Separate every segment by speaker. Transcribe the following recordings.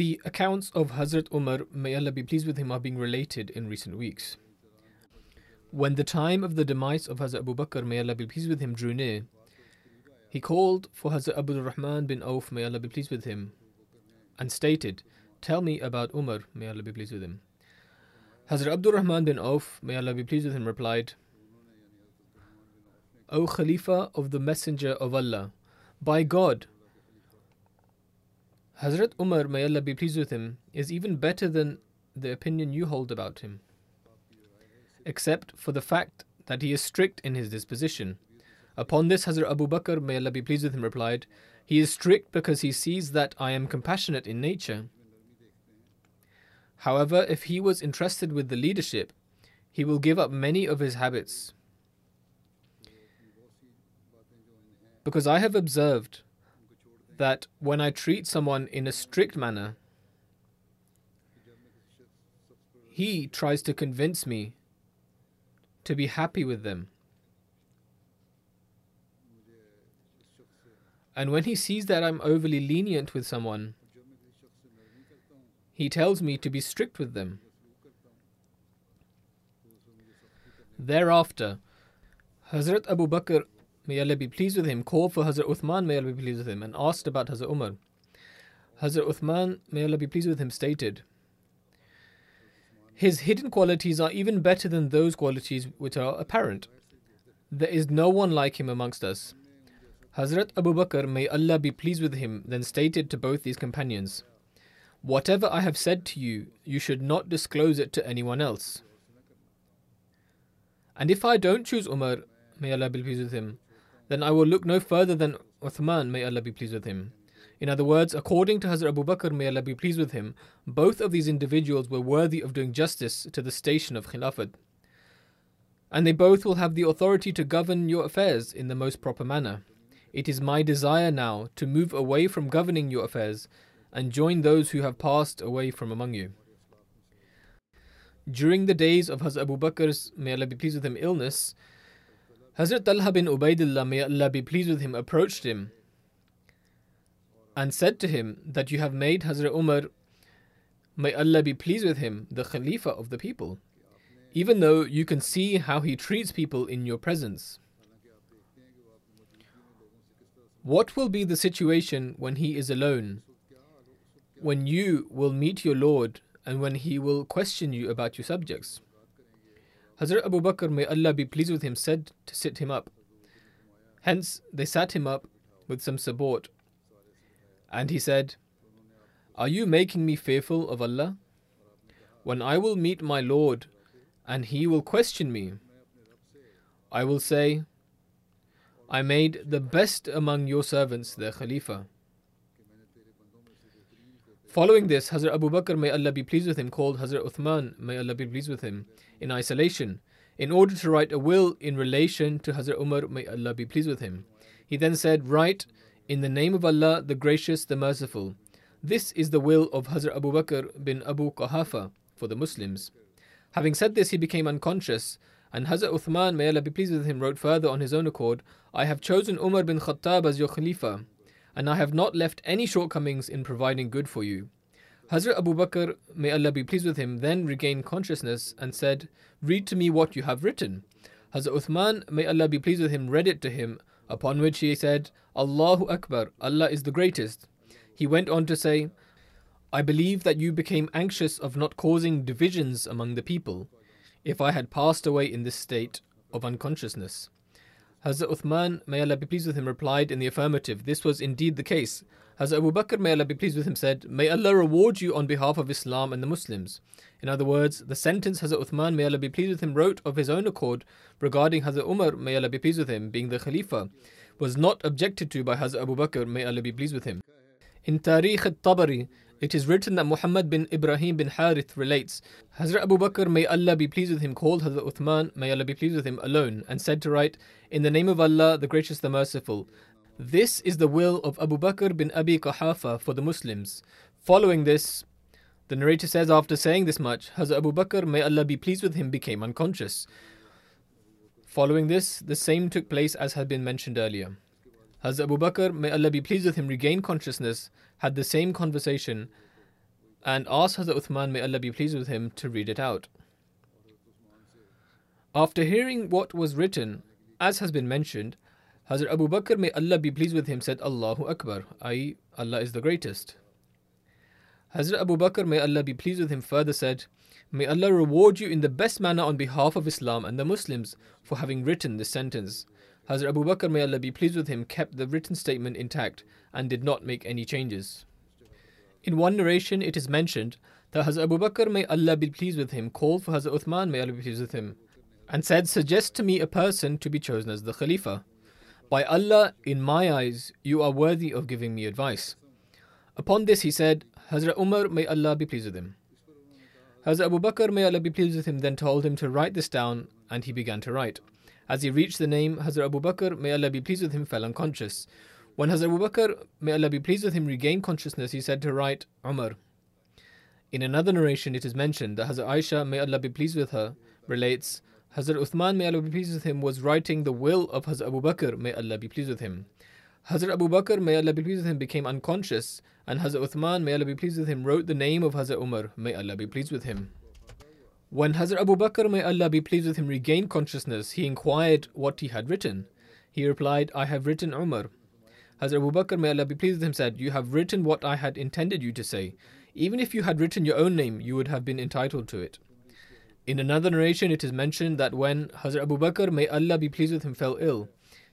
Speaker 1: The accounts of Hazrat Umar, may Allah be pleased with him, are being related in recent weeks. When the time of the demise of Hazrat Abu Bakr, may Allah be pleased with him, drew near, he called for Hazrat Abdul Rahman bin Auf, may Allah be pleased with him, and stated, Tell me about Umar, may Allah be pleased with him. Hazrat Abdul Rahman bin Auf, may Allah be pleased with him, replied, O Khalifa of the Messenger of Allah, by God, Hazrat Umar, may Allah be pleased with him, is even better than the opinion you hold about him, except for the fact that he is strict in his disposition. Upon this, Hazrat Abu Bakr, may Allah be pleased with him, replied, He is strict because he sees that I am compassionate in nature. However, if he was entrusted with the leadership, he will give up many of his habits. Because I have observed that when I treat someone in a strict manner, he tries to convince me to be happy with them. And when he sees that I'm overly lenient with someone, he tells me to be strict with them. Thereafter, Hazrat Abu Bakr, may Allah be pleased with him, called for Hazrat Uthman, may Allah be pleased with him, and asked about Hazrat Umar. Hazrat Uthman, may Allah be pleased with him, stated, His hidden qualities are even better than those qualities which are apparent. There is no one like him amongst us. Hazrat Abu Bakr, may Allah be pleased with him, then stated to both these companions, Whatever I have said to you, you should not disclose it to anyone else. And if I don't choose Umar, may Allah be pleased with him, then I will look no further than Uthman, may Allah be pleased with him. In other words, according to Hazrat Abu Bakr, may Allah be pleased with him, both of these individuals were worthy of doing justice to the station of Khilafat. And they both will have the authority to govern your affairs in the most proper manner. It is my desire now to move away from governing your affairs and join those who have passed away from among you. During the days of Hazrat Abu Bakr's, may Allah be pleased with him, illness, Hazrat Talha bin Ubaidillah, may Allah be pleased with him, approached him and said to him that you have made Hazrat Umar, may Allah be pleased with him, the Khalifa of the people, even though you can see how he treats people in your presence. What will be the situation when he is alone? When you will meet your Lord and when he will question you about your subjects? Hazrat Abu Bakr, may Allah be pleased with him, said to sit him up. Hence, they sat him up with some support. And he said, Are you making me fearful of Allah? When I will meet my Lord and he will question me, I will say, I made the best among your servants the Khalifa. Following this, Hazrat Abu Bakr, may Allah be pleased with him, called Hazrat Uthman, may Allah be pleased with him, in isolation, in order to write a will in relation to Hazrat Umar, may Allah be pleased with him. He then said, Write, in the name of Allah, the Gracious, the Merciful. This is the will of Hazrat Abu Bakr bin Abu Quhafa for the Muslims. Having said this, he became unconscious, And Hazrat Uthman, may Allah be pleased with him, wrote further on his own accord, I have chosen Umar bin Khattab as your Khalifa, and I have not left any shortcomings in providing good for you. Hazrat Abu Bakr, may Allah be pleased with him, then regained consciousness and said, Read to me what you have written. Hazrat Uthman, may Allah be pleased with him, read it to him, upon which he said, Allahu Akbar, Allah is the greatest. He went on to say, I believe that you became anxious of not causing divisions among the people if I had passed away in this state of unconsciousness. Hazrat Uthman, may Allah be pleased with him, replied in the affirmative. This was indeed the case. Hazrat Abu Bakr, may Allah be pleased with him, said, May Allah reward you on behalf of Islam and the Muslims. In other words, the sentence Hazrat Uthman, may Allah be pleased with him, wrote of his own accord regarding Hazrat Umar, may Allah be pleased with him, being the Khalifa, was not objected to by Hazrat Abu Bakr, may Allah be pleased with him. In Tarikh al-Tabari, it is written that Muhammad bin Ibrahim bin Harith relates, Hazrat Abu Bakr, may Allah be pleased with him, called Hazrat Uthman, may Allah be pleased with him, alone, and said to write, In the name of Allah, the gracious, the merciful. This is the will of Abu Bakr bin Abi Quhafa for the Muslims. Following this, the narrator says, after saying this much, Hazrat Abu Bakr, may Allah be pleased with him, became unconscious. Following this, the same took place as had been mentioned earlier. Hazrat Abu Bakr, may Allah be pleased with him, regained consciousness, had the same conversation, and asked Hazrat Uthman, may Allah be pleased with him, to read it out. After hearing what was written, as has been mentioned, Hazrat Abu Bakr, may Allah be pleased with him, said Allahu Akbar, i.e., Allah is the greatest. Hazrat Abu Bakr, may Allah be pleased with him, further said, May Allah reward you in the best manner on behalf of Islam and the Muslims for having written this sentence. Hazrat Abu Bakr, may Allah be pleased with him, kept the written statement intact and did not make any changes. In one narration, it is mentioned that Hazrat Abu Bakr, may Allah be pleased with him, called for Hazrat Uthman, may Allah be pleased with him, and said, Suggest to me a person to be chosen as the Khalifa. By Allah, in my eyes, you are worthy of giving me advice. Upon this, he said, Hazrat Umar, may Allah be pleased with him. Hazrat Abu Bakr, may Allah be pleased with him, then told him to write this down, and he began to write. As he reached the name, Hazrat Abu Bakr, may Allah be pleased with him, fell unconscious. When Hazrat Abu Bakr, may Allah be pleased with him, regained consciousness, he said to write Umar. In another narration, it is mentioned that Hazrat Aisha, may Allah be pleased with her, relates Hazrat Uthman, may Allah be pleased with him, was writing the will of Hazrat Abu Bakr, may Allah be pleased with him. Hazrat Abu Bakr, may Allah be pleased with him, became unconscious, and Hazrat Uthman, may Allah be pleased with him, wrote the name of Hazrat Umar, may Allah be pleased with him. When Hazrat Abu Bakr, may Allah be pleased with him, regained consciousness, he inquired what he had written. He replied, I have written Umar. Hazrat Abu Bakr, may Allah be pleased with him, said, You have written what I had intended you to say. Even if you had written your own name, you would have been entitled to it. In another narration, it is mentioned that when Hazrat Abu Bakr, may Allah be pleased with him, fell ill,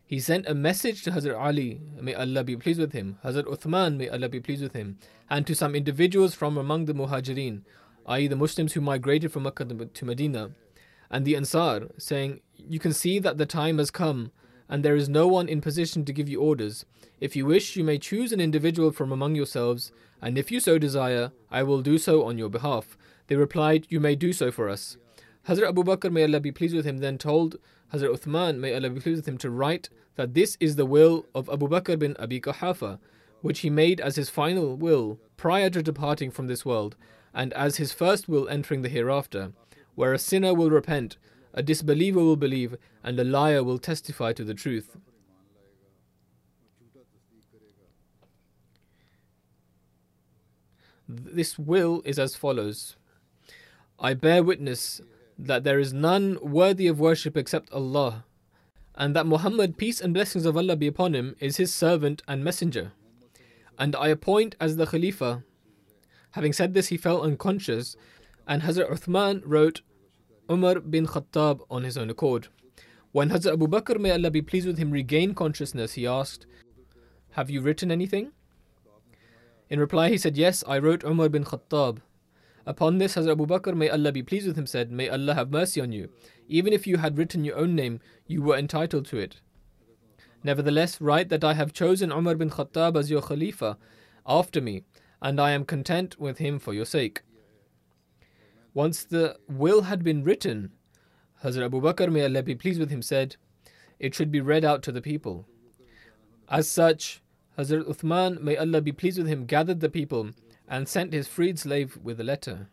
Speaker 1: he sent a message to Hazrat Ali, may Allah be pleased with him, Hazrat Uthman, may Allah be pleased with him, and to some individuals from among the Muhajirin, i.e., the Muslims who migrated from Makkah to Medina, and the Ansar, saying, You can see that the time has come, and there is no one in position to give you orders. If you wish, you may choose an individual from among yourselves, and if you so desire, I will do so on your behalf. They replied, You may do so for us. Hazrat Abu Bakr, may Allah be pleased with him, then told Hazrat Uthman, may Allah be pleased with him, to write that this is the will of Abu Bakr bin Abi Quhafa, which he made as his final will prior to departing from this world, and as his first will entering the hereafter, where a sinner will repent, a disbeliever will believe, and a liar will testify to the truth. This will is as follows I bear witness that there is none worthy of worship except Allah, and that Muhammad, peace and blessings of Allah be upon him, is his servant and messenger. And I appoint as the Khalifa. Having said this, he fell unconscious, and Hazrat Uthman wrote Umar bin Khattab on his own accord. When Hazrat Abu Bakr, may Allah be pleased with him, regained consciousness, he asked, Have you written anything? In reply, he said, Yes, I wrote Umar bin Khattab. Upon this, Hazrat Abu Bakr, may Allah be pleased with him, said, May Allah have mercy on you. Even if you had written your own name, you were entitled to it. Nevertheless, write that I have chosen Umar bin Khattab as your Khalifa after me, and I am content with him for your sake. Once the will had been written, Hazrat Abu Bakr, may Allah be pleased with him, said, It should be read out to the people. As such, Hazrat Uthman, may Allah be pleased with him, gathered the people and sent his freed slave with a letter.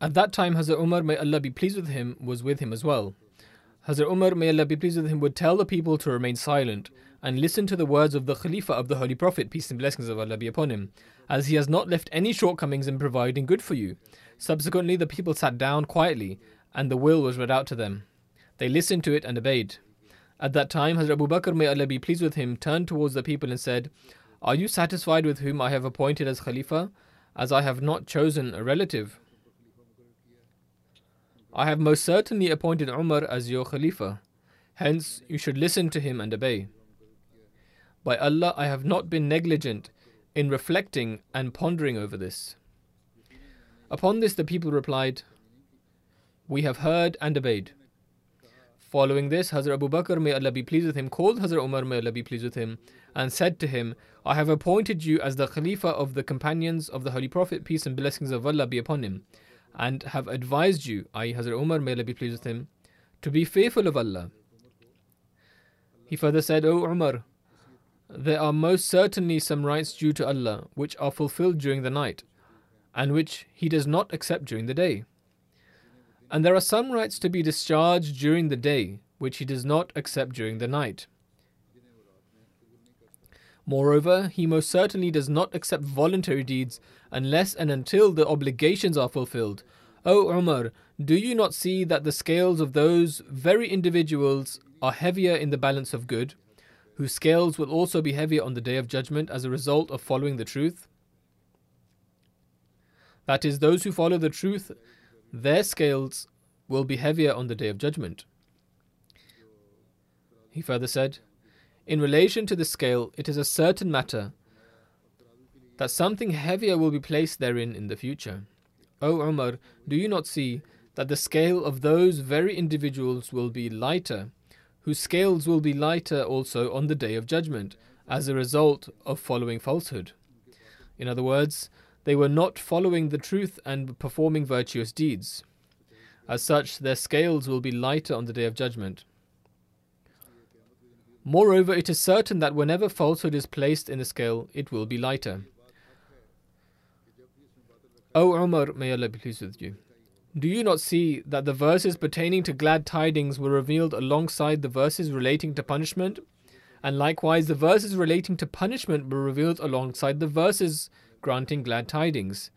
Speaker 1: At that time, Hazrat Umar, may Allah be pleased with him, was with him as well. Hazrat Umar, may Allah be pleased with him, would tell the people to remain silent and listen to the words of the Khalifa of the Holy Prophet, peace and blessings of Allah be upon him, as he has not left any shortcomings in providing good for you. Subsequently, the people sat down quietly, and the will was read out to them. They listened to it and obeyed. At that time, Hazrat Abu Bakr, may Allah be pleased with him, turned towards the people and said, Are you satisfied with whom I have appointed as Khalifa, as I have not chosen a relative? I have most certainly appointed Umar as your Khalifa. Hence, you should listen to him and obey. By Allah, I have not been negligent in reflecting and pondering over this. Upon this, the people replied, We have heard and obeyed. Following this, Hazrat Abu Bakr, may Allah be pleased with him, called Hazrat Umar, may Allah be pleased with him, and said to him, I have appointed you as the Khalifa of the companions of the Holy Prophet, peace and blessings of Allah be upon him, and have advised you, i.e., Hazrat Umar, may Allah be pleased with him, to be fearful of Allah. He further said, O Umar, there are most certainly some rights due to Allah which are fulfilled during the night and which He does not accept during the day. And there are some rights to be discharged during the day which He does not accept during the night. Moreover, He most certainly does not accept voluntary deeds unless and until the obligations are fulfilled. O Umar, do you not see that the scales of those very individuals are heavier in the balance of good? Whose scales will also be heavier on the day of judgment as a result of following the truth? That is, those who follow the truth, their scales will be heavier on the day of judgment. He further said, In relation to the scale, it is a certain matter that something heavier will be placed therein in the future. O Umar, do you not see that the scale of those very individuals will be lighter whose scales will be lighter also on the day of judgment as a result of following falsehood. In other words, they were not following the truth and performing virtuous deeds. As such, their scales will be lighter on the day of judgment. Moreover, it is certain that whenever falsehood is placed in the scale, it will be lighter. O Umar, may Allah be pleased with you. Do you not see that the verses pertaining to glad tidings were revealed alongside the verses relating to punishment? And likewise, the verses relating to punishment were revealed alongside the verses granting glad tidings.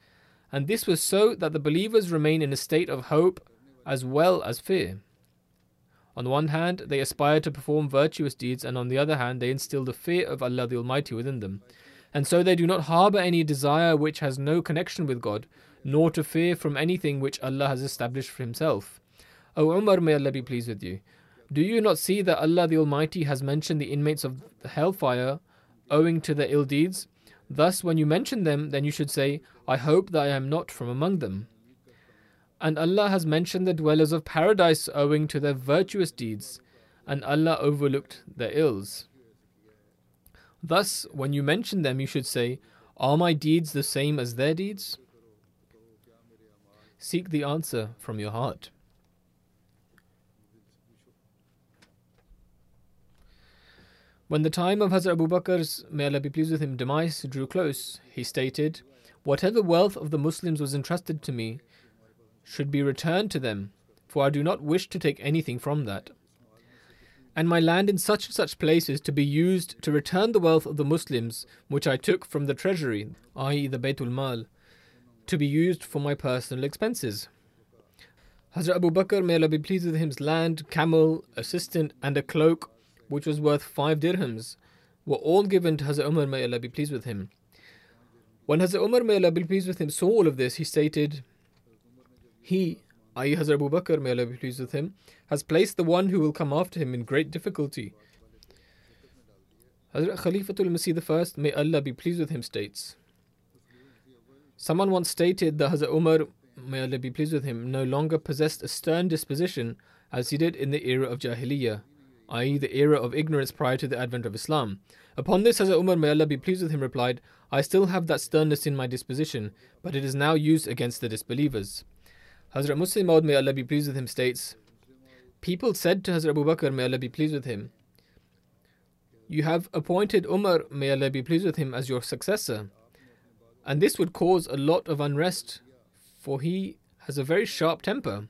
Speaker 1: And this was so that the believers remain in a state of hope as well as fear. On the one hand, they aspire to perform virtuous deeds, and on the other hand, they instill the fear of Allah the Almighty within them. And so they do not harbor any desire which has no connection with God, nor to fear from anything which Allah has established for Himself. O Umar, may Allah be pleased with you. Do you not see that Allah the Almighty has mentioned the inmates of the hellfire owing to their ill deeds? Thus, when you mention them, then you should say, I hope that I am not from among them. And Allah has mentioned the dwellers of paradise owing to their virtuous deeds, and Allah overlooked their ills. Thus, when you mention them, you should say, Are my deeds the same as their deeds? Seek the answer from your heart. When the time of Hazrat Abu Bakr's, may Allah be pleased with him, demise drew close, he stated, Whatever wealth of the Muslims was entrusted to me should be returned to them, for I do not wish to take anything from that. And my land in such and such places to be used to return the wealth of the Muslims which I took from the treasury, i.e., the Baytul Mal, to be used for my personal expenses. Hazrat Abu Bakr, may Allah be pleased with him's land, camel, assistant, and a cloak, which was worth five dirhams, were all given to Hazrat Umar, may Allah be pleased with him. When Hazrat Umar, may Allah be pleased with him, saw all of this, he stated, He, i.e., Hazrat Abu Bakr, may Allah be pleased with him, has placed the one who will come after him in great difficulty. Hazrat Khalifatul Masih I, may Allah be pleased with him, states, Someone once stated that Hazrat Umar, may Allah be pleased with him, no longer possessed a stern disposition as he did in the era of Jahiliyyah, i.e., the era of ignorance prior to the advent of Islam. Upon this, Hazrat Umar, may Allah be pleased with him, replied, I still have that sternness in my disposition, but it is now used against the disbelievers. Hazrat Musleh Maud, may Allah be pleased with him, states, People said to Hazrat Abu Bakr, may Allah be pleased with him, You have appointed Umar, may Allah be pleased with him, as your successor. And this would cause a lot of unrest, for he has a very sharp temper.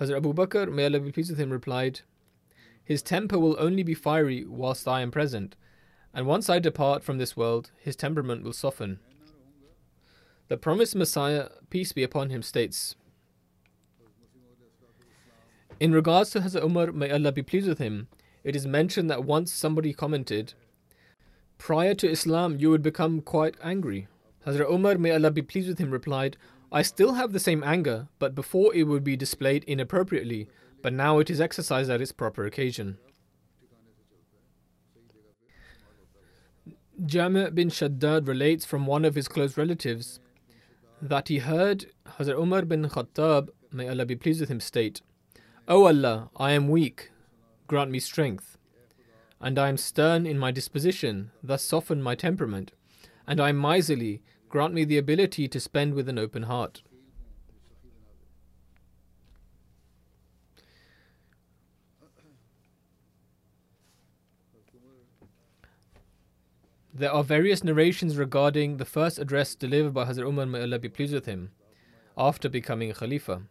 Speaker 1: Hazrat Abu Bakr, may Allah be pleased with him, replied, His temper will only be fiery whilst I am present, and once I depart from this world, his temperament will soften. The promised Messiah, peace be upon him, states, In regards to Hazrat Umar, may Allah be pleased with him, it is mentioned that once somebody commented, Prior to Islam, you would become quite angry. Hazrat Umar, may Allah be pleased with him, replied, I still have the same anger, but before it would be displayed inappropriately, but now it is exercised at its proper occasion. Jami' bin Shaddad relates from one of his close relatives that he heard Hazrat Umar bin Khattab, may Allah be pleased with him, state, O Allah, I am weak, grant me strength. And I am stern in my disposition, thus soften my temperament. And I am miserly, Grant me the ability to spend with an open heart. There are various narrations regarding the first address delivered by Hazrat Umar, may Allah be pleased with him, after becoming Khalifa.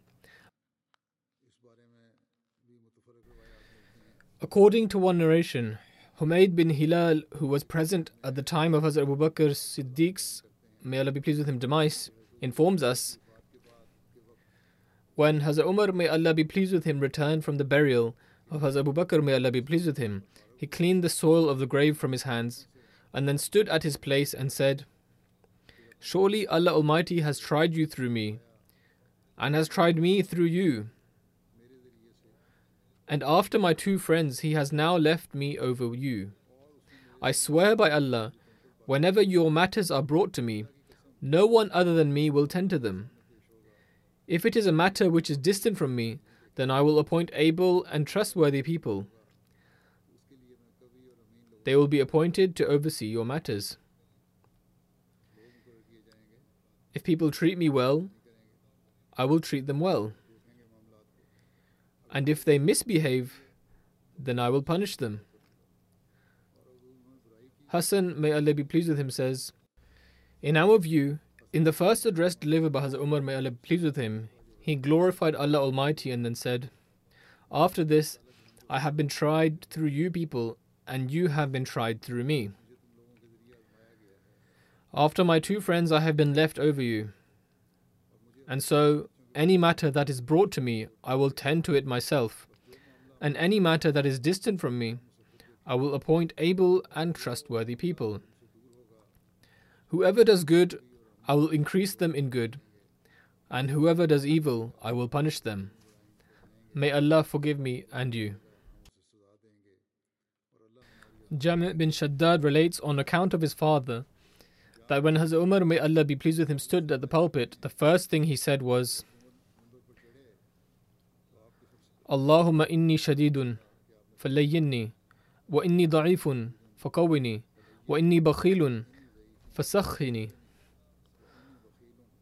Speaker 1: According to one narration, Humayd bin Hilal, who was present at the time of Hazrat Abu Bakr Siddiq's may Allah be pleased with him, demise, informs us when Hazrat Umar, may Allah be pleased with him, returned from the burial of Hazrat Abu Bakr, may Allah be pleased with him, he cleaned the soil of the grave from his hands and then stood at his place and said, Surely Allah Almighty has tried you through me and has tried me through you. And after my two friends, he has now left me over you. I swear by Allah, whenever your matters are brought to me, no one other than me will tend to them. If it is a matter which is distant from me, then I will appoint able and trustworthy people. They will be appointed to oversee your matters. If people treat me well, I will treat them well. And if they misbehave, then I will punish them. Hassan, may Allah be pleased with him, says, in our view, in the first address delivered by Hazrat Umar, may Allah be pleased with him, he glorified Allah Almighty and then said, After this, I have been tried through you people, and you have been tried through me. After my two friends, I have been left over you. And so, any matter that is brought to me, I will tend to it myself. And any matter that is distant from me, I will appoint able and trustworthy people. Whoever does good, I will increase them in good, and whoever does evil, I will punish them. May Allah forgive me and you. Jami' bin Shaddad relates on account of his father that when Hazrat Umar, may Allah be pleased with him, stood at the pulpit, the first thing he said was, Allahumma inni shadidun, falayinni, da'ifun, fakawini, wa inni bakhilun, Fasakhini.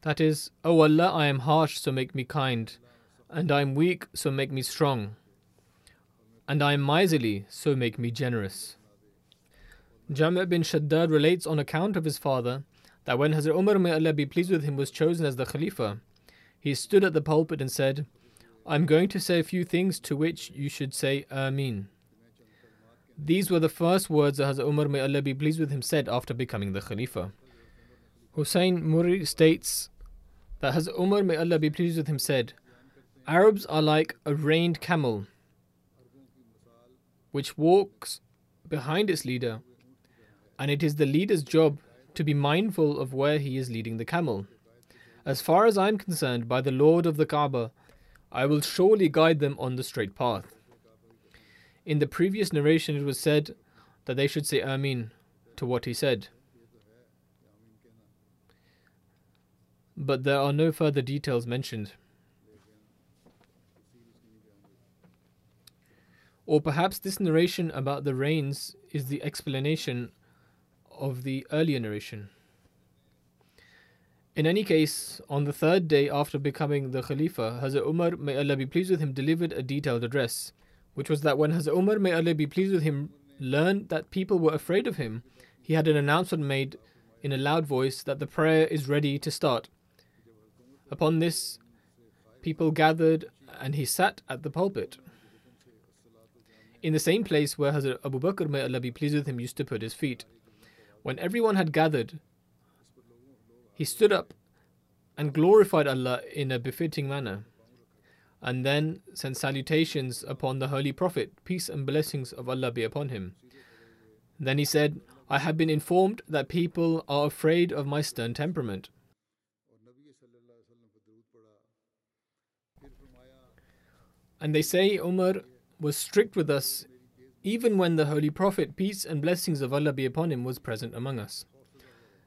Speaker 1: That is, O Allah, I am harsh, so make me kind, and I am weak, so make me strong, and I am miserly, so make me generous. Jami' bin Shaddad relates on account of his father that when Hazrat Umar, may Allah be pleased with him, was chosen as the Khalifa, he stood at the pulpit and said, I am going to say a few things to which you should say Ameen. These were the first words that Hazrat Umar, may Allah be pleased with him, said after becoming the Khalifa. Hussein Muri states that Hazrat Umar, may Allah be pleased with him, said, Arabs are like a reined camel which walks behind its leader, and it is the leader's job to be mindful of where he is leading the camel. As far as I am concerned, by the Lord of the Kaaba, I will surely guide them on the straight path. In the previous narration, it was said that they should say Amin to what he said. But there are no further details mentioned. Or perhaps this narration about the rains is the explanation of the earlier narration. In any case, on the third day after becoming the Khalifa, Hazrat Umar, may Allah be pleased with him, delivered a detailed address which was that when Hazrat Umar, may Allah be pleased with him, learned that people were afraid of him, he had an announcement made in a loud voice that the prayer is ready to start. Upon this, people gathered and he sat at the pulpit. In the same place where Hazrat Abu Bakr, may Allah be pleased with him, used to put his feet. When everyone had gathered, he stood up and glorified Allah in a befitting manner, and then sent salutations upon the Holy Prophet, peace and blessings of Allah be upon him. Then he said, I have been informed that people are afraid of my stern temperament. And they say Umar was strict with us even when the Holy Prophet, peace and blessings of Allah be upon him, was present among us,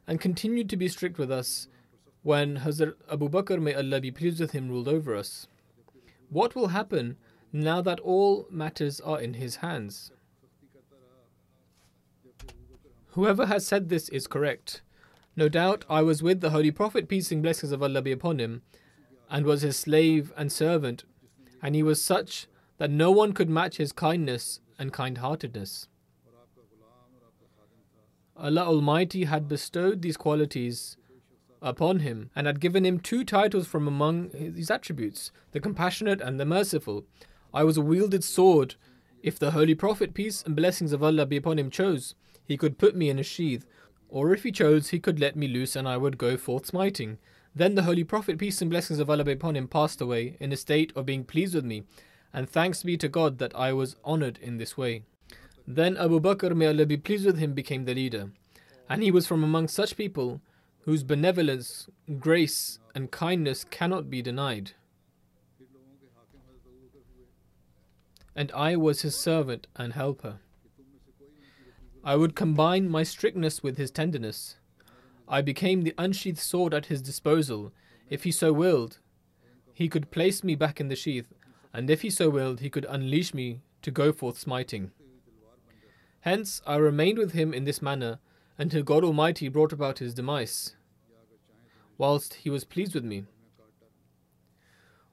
Speaker 1: and continued to be strict with us when Hazrat Abu Bakr, may Allah be pleased with him, ruled over us. What will happen now that all matters are in his hands? Whoever has said this is correct. No doubt I was with the Holy Prophet, peace and blessings of Allah be upon him, and was his slave and servant, and he was such that no one could match his kindness and kind heartedness. Allah Almighty had bestowed these qualities upon him and had given him two titles from among his attributes the compassionate and the merciful. I was a wielded sword. If the Holy Prophet, peace and blessings of Allah be upon him, chose, he could put me in a sheath, or if he chose, he could let me loose and I would go forth smiting. Then the Holy Prophet, peace and blessings of Allah be upon him, passed away in a state of being pleased with me, and thanks be to God that I was honored in this way. Then Abu Bakr, may Allah be pleased with him, became the leader, and he was from among such people whose benevolence, grace, and kindness cannot be denied. And I was his servant and helper. I would combine my strictness with his tenderness. I became the unsheathed sword at his disposal. If he so willed, he could place me back in the sheath, and if he so willed, he could unleash me to go forth smiting. Hence, I remained with him in this manner until God Almighty brought about his demise whilst He was pleased with me.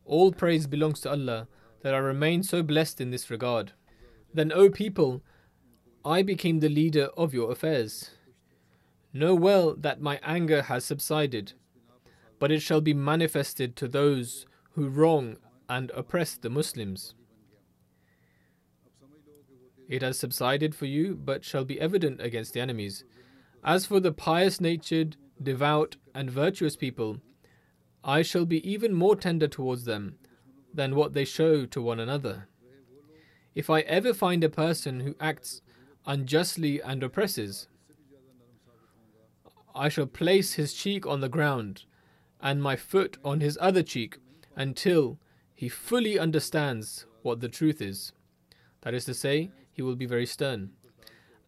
Speaker 1: All praise belongs to Allah that I remain so blessed in this regard. Then, O people, I became the leader of your affairs. Know well that my anger has subsided, but it shall be manifested to those who wrong and oppress the Muslims. It has subsided for you, but shall be evident against the enemies. As for the pious natured, devout, and virtuous people, I shall be even more tender towards them than what they show to one another. If I ever find a person who acts unjustly and oppresses, I shall place his cheek on the ground and my foot on his other cheek until he fully understands what the truth is. That is to say, he will be very stern.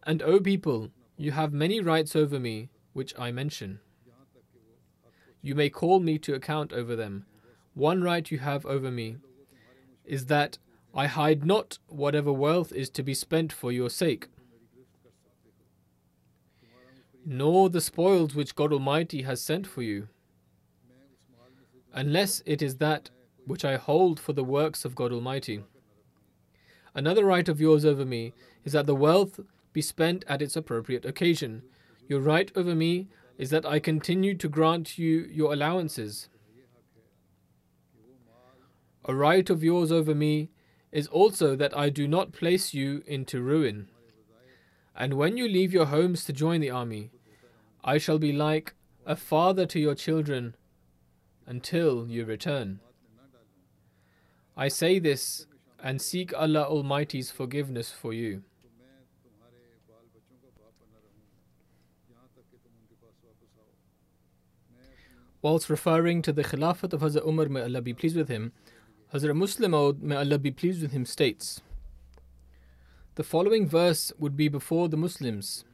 Speaker 1: And, O people, you have many rights over me which I mention. You may call me to account over them. One right you have over me is that I hide not whatever wealth is to be spent for your sake, nor the spoils which God Almighty has sent for you, unless it is that which I hold for the works of God Almighty. Another right of yours over me is that the wealth be spent at its appropriate occasion. Your right over me is that I continue to grant you your allowances. A right of yours over me is also that I do not place you into ruin. And when you leave your homes to join the army, I shall be like a father to your children until you return. I say this and seek Allah Almighty's forgiveness for you. whilst referring to the Khilafat of Hazrat Umar, may Allah be pleased with him, Hazrat Musleh Maud, may Allah be pleased with him, states The following verse would be before the Muslims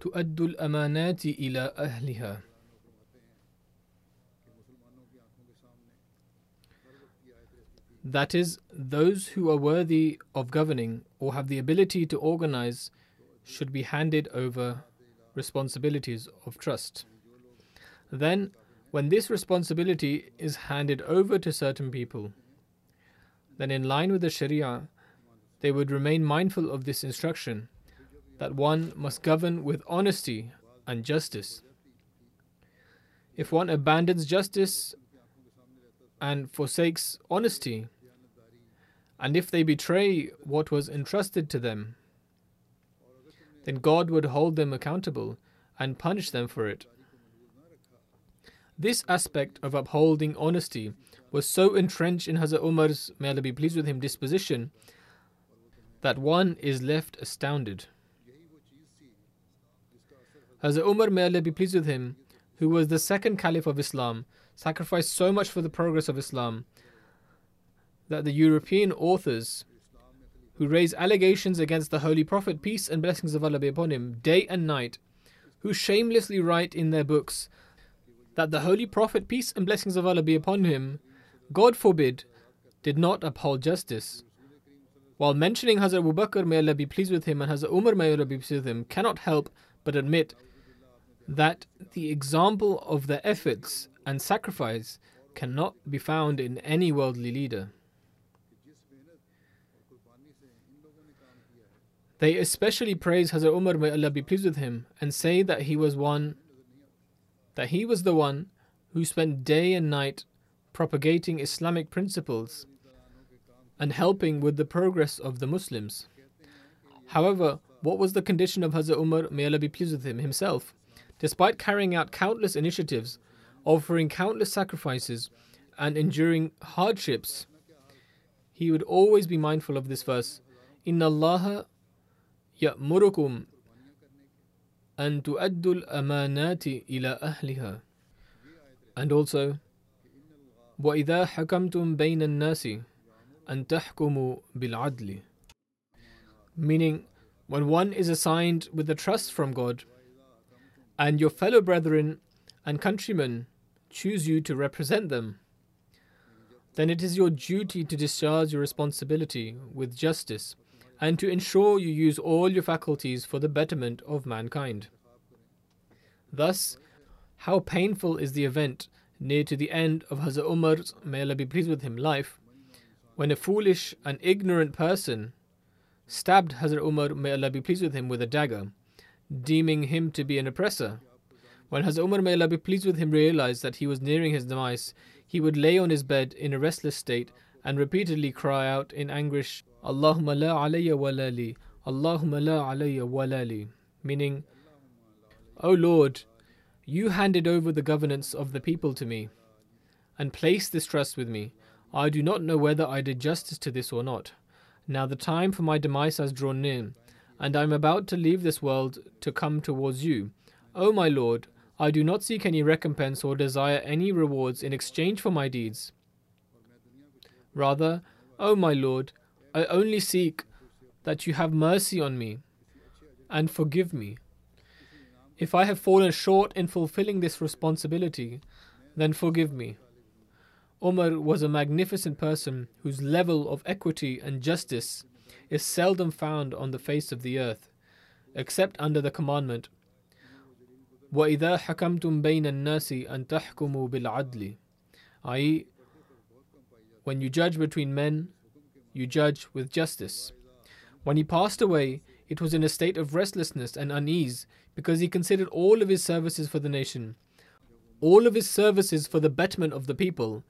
Speaker 1: تؤدوا الأمانات إلى أهلها That is, those who are worthy of governing or have the ability to organize should be handed over responsibilities of trust. Then, when this responsibility is handed over to certain people, then in line with the Sharia, they would remain mindful of this instruction that one must govern with honesty and justice. If one abandons justice and forsakes honesty, and if they betray what was entrusted to them, then God would hold them accountable and punish them for it. This aspect of upholding honesty was so entrenched in Hazrat Umar's, may Allah be pleased with him, disposition that one is left astounded. Hazrat Umar, may Allah be pleased with him, who was the second caliph of Islam, sacrificed so much for the progress of Islam that the European authors who raise allegations against the Holy Prophet, peace and blessings of Allah be upon him, day and night, who shamelessly write in their books that the Holy Prophet, peace and blessings of Allah be upon him, God forbid, did not uphold justice. While mentioning Hazrat Abu Bakr, may Allah be pleased with him, and Hazrat Umar, may Allah be pleased with him, cannot help but admit that the example of their efforts and sacrifice cannot be found in any worldly leader. They especially praise Hazrat Umar, may Allah be pleased with him, and say that he was one that he was the one who spent day and night propagating Islamic principles and helping with the progress of the Muslims. However, what was the condition of Hazrat Umar, may Allah be pleased with him, himself? Despite carrying out countless initiatives, offering countless sacrifices, and enduring hardships, he would always be mindful of this verse Inna Allah ya'murukum أن تؤدوا الأمانات إلى أهلها and also وإذا حكمتم بين الناس أن تحكموا بالعدل meaning when one is assigned with a trust from God and your fellow brethren and countrymen choose you to represent them then it is your duty to discharge your responsibility with justice and to ensure you use all your faculties for the betterment of mankind. Thus, how painful is the event near to the end of Hazrat Umar's, may Allah be pleased with him, life, when a foolish and ignorant person stabbed Hazrat Umar, may Allah be pleased with him, with a dagger, deeming him to be an oppressor. When Hazrat Umar, may Allah be pleased with him, realized that he was nearing his demise, he would lay on his bed in a restless state and repeatedly cry out in anguish, Allahumma la alayya walali, Allahumma la alayya walali, meaning, O Lord, you handed over the governance of the people to me and placed this trust with me. I do not know whether I did justice to this or not. Now the time for my demise has drawn near, and I am about to leave this world to come towards you. O my Lord, I do not seek any recompense or desire any rewards in exchange for my deeds. Rather, O my Lord, I only seek that you have mercy on me and forgive me. If I have fallen short in fulfilling this responsibility, then forgive me. Umar was a magnificent person whose level of equity and justice is seldom found on the face of the earth, except under the commandment وَإِذَا حَكَمْتُمْ بَيْنَ النَّاسِ أَن تَحْكُمُوا بِالْعَدْلِ i.e., when you judge between men, you judge with justice. When he passed away, it was in a state of restlessness and unease because he considered all of his services for the nation, all of his services for the betterment of the people,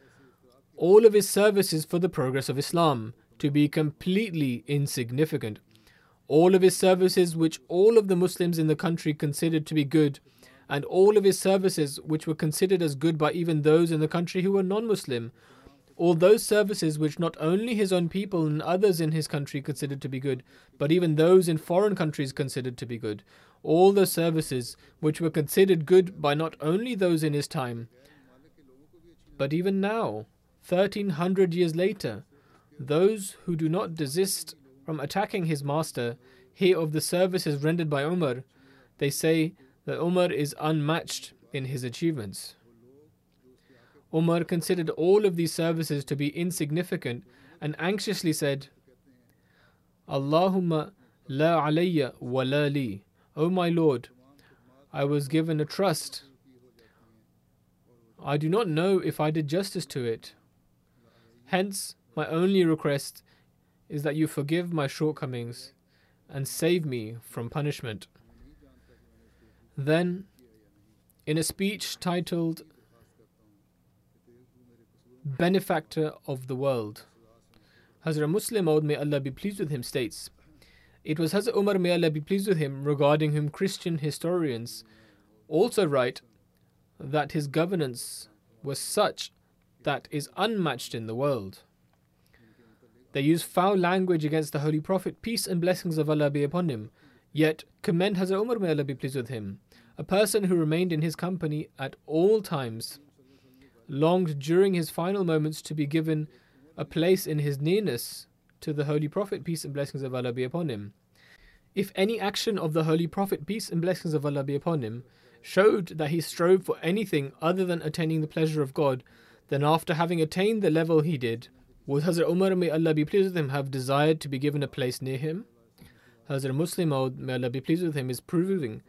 Speaker 1: all of his services for the progress of Islam to be completely insignificant. All of his services, which all of the Muslims in the country considered to be good, and all of his services, which were considered as good by even those in the country who were non Muslim, all those services which not only his own people and others in his country considered to be good, but even those in foreign countries considered to be good, all the services which were considered good by not only those in his time, but even now, 1300 years later, those who do not desist from attacking his master hear of the services rendered by Umar. They say that Umar is unmatched in his achievements. Umar considered all of these services to be insignificant and anxiously said, Allahumma la alayya wa la li. O my Lord, I was given a trust. I do not know if I did justice to it. Hence, my only request is that you forgive my shortcomings and save me from punishment. Then, in a speech titled benefactor of the world. Hazrat Musleh Maud, may Allah be pleased with him, states, It was Hazrat Umar, may Allah be pleased with him, regarding whom Christian historians also write that his governance was such that is unmatched in the world. They use foul language against the Holy Prophet, peace and blessings of Allah be upon him, yet commend Hazrat Umar, may Allah be pleased with him, a person who remained in his company at all times, longed during his final moments to be given a place in his nearness to the Holy Prophet, peace and blessings of Allah be upon him. If any action of the Holy Prophet, peace and blessings of Allah be upon him, showed that he strove for anything other than attaining the pleasure of God, then after having attained the level he did, would Hazrat Umar, may Allah be pleased with him, have desired to be given a place near him? Hazrat Muslim may Allah be pleased with him, is proving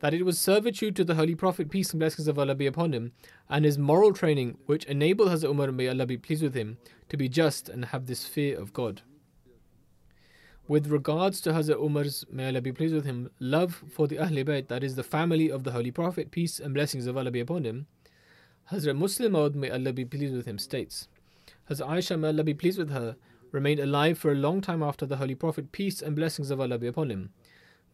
Speaker 1: that it was servitude to the Holy Prophet, peace and blessings of Allah be upon him, and his moral training which enabled Hazrat Umar, may Allah be pleased with him, to be just and have this fear of God. With regards to Hazrat Umar's, may Allah be pleased with him, love for the Ahl Bayt, that is the family of the Holy Prophet, peace and blessings of Allah be upon him, Hazrat Muslim may Allah be pleased with him, states, Hazrat Aisha, may Allah be pleased with her, remained alive for a long time after the Holy Prophet, peace and blessings of Allah be upon him.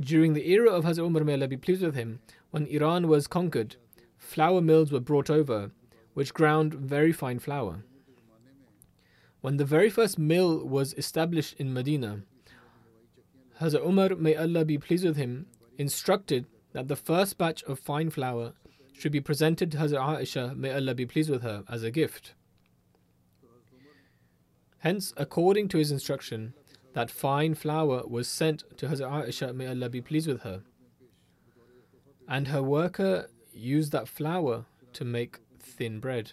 Speaker 1: During the era of Hazrat Umar, may Allah be pleased with him, when Iran was conquered, flour mills were brought over, which ground very fine flour. When the very first mill was established in Medina, Hazrat Umar, may Allah be pleased with him, instructed that the first batch of fine flour should be presented to Hazrat Aisha, may Allah be pleased with her, as a gift. Hence, according to his instruction, that fine flour was sent to Hazrat Aisha, may Allah be pleased with her. And her worker used that flour to make thin bread.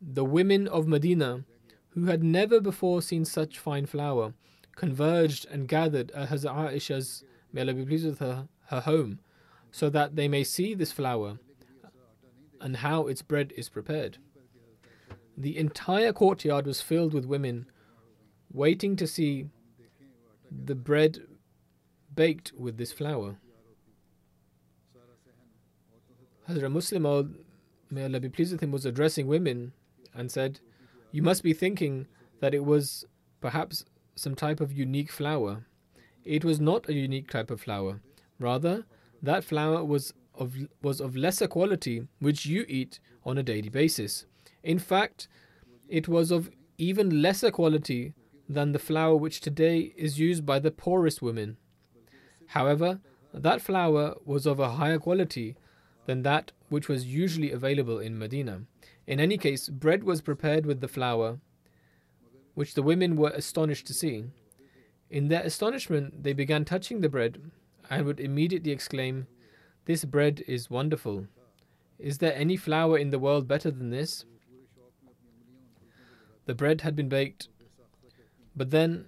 Speaker 1: The women of Medina, who had never before seen such fine flour, converged and gathered at Hazrat Aisha's, may Allah be pleased with her, her home, so that they may see this flour and how its bread is prepared. The entire courtyard was filled with women waiting to see the bread baked with this flour. Hazrat Muslim, may Allah be pleased with him, was addressing women and said, You must be thinking that it was perhaps some type of unique flour. It was not a unique type of flour. Rather, that flour was of, was of lesser quality, which you eat on a daily basis. In fact, it was of even lesser quality than the flour which today is used by the poorest women. However, that flour was of a higher quality than that which was usually available in Medina. In any case, bread was prepared with the flour, which the women were astonished to see. In their astonishment, they began touching the bread and would immediately exclaim, This bread is wonderful. Is there any flour in the world better than this? The bread had been baked. But then,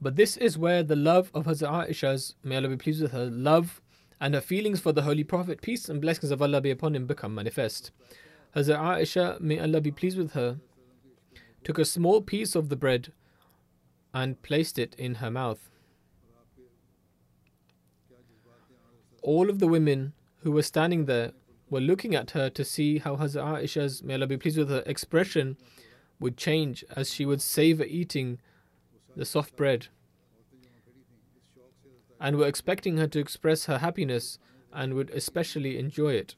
Speaker 1: but this is where the love of Hazrat Aisha's, may Allah be pleased with her, love and her feelings for the Holy Prophet, peace and blessings of Allah be upon him, become manifest. Hazrat Aisha, may Allah be pleased with her, took a small piece of the bread and placed it in her mouth. All of the women who were standing there were looking at her to see how Hazrat Aisha's, may Allah be pleased with her, expression would change as she would savor eating the soft bread. And were expecting her to express her happiness and would especially enjoy it.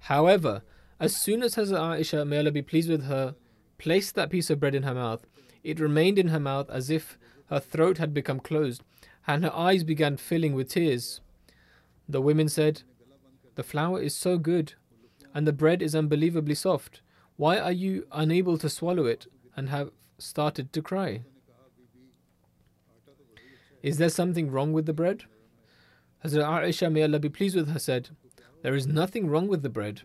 Speaker 1: However, as soon as Hazrat Aisha, may Allah be pleased with her, placed that piece of bread in her mouth, it remained in her mouth as if her throat had become closed, and her eyes began filling with tears. The women said, the flour is so good, and the bread is unbelievably soft. Why are you unable to swallow it and have started to cry? Is there something wrong with the bread? Hazrat Aisha, may Allah be pleased with her, said, There is nothing wrong with the bread.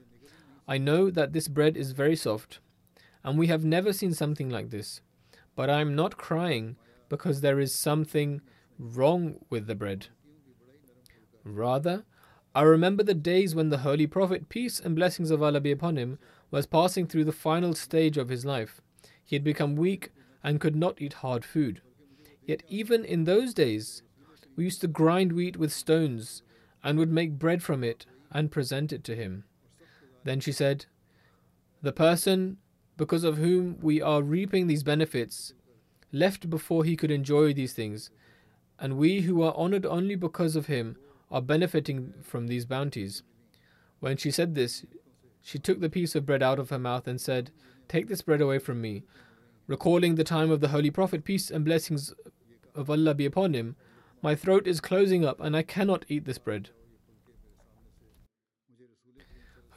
Speaker 1: I know that this bread is very soft, and we have never seen something like this. But I am not crying because there is something wrong with the bread. Rather, I remember the days when the Holy Prophet, peace and blessings of Allah be upon him, was passing through the final stage of his life. He had become weak and could not eat hard food. Yet, even in those days, we used to grind wheat with stones and would make bread from it and present it to him. Then she said, The person because of whom we are reaping these benefits left before he could enjoy these things, and we who are honored only because of him are benefiting from these bounties. When she said this, she took the piece of bread out of her mouth and said, Take this bread away from me. Recalling the time of the Holy Prophet, peace and blessings of Allah be upon him, my throat is closing up and I cannot eat this bread.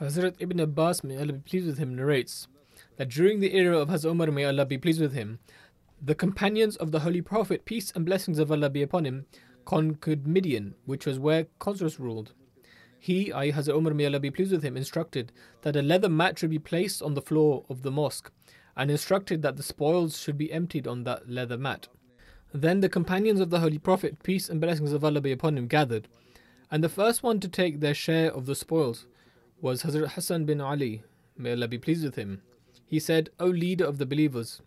Speaker 1: Hazrat Ibn Abbas, may Allah be pleased with him, narrates that during the era of Hazrat Umar, may Allah be pleased with him, the companions of the Holy Prophet, peace and blessings of Allah be upon him, conquered Midian, which was where Khosrus ruled. He, I, Hazrat Umar, may Allah be pleased with him, instructed that a leather mat should be placed on the floor of the mosque and instructed that the spoils should be emptied on that leather mat. Then the companions of the Holy Prophet, peace and blessings of Allah be upon him, gathered, and the first one to take their share of the spoils was Hazrat Hassan bin Ali, may Allah be pleased with him. He said, O leader of the believers,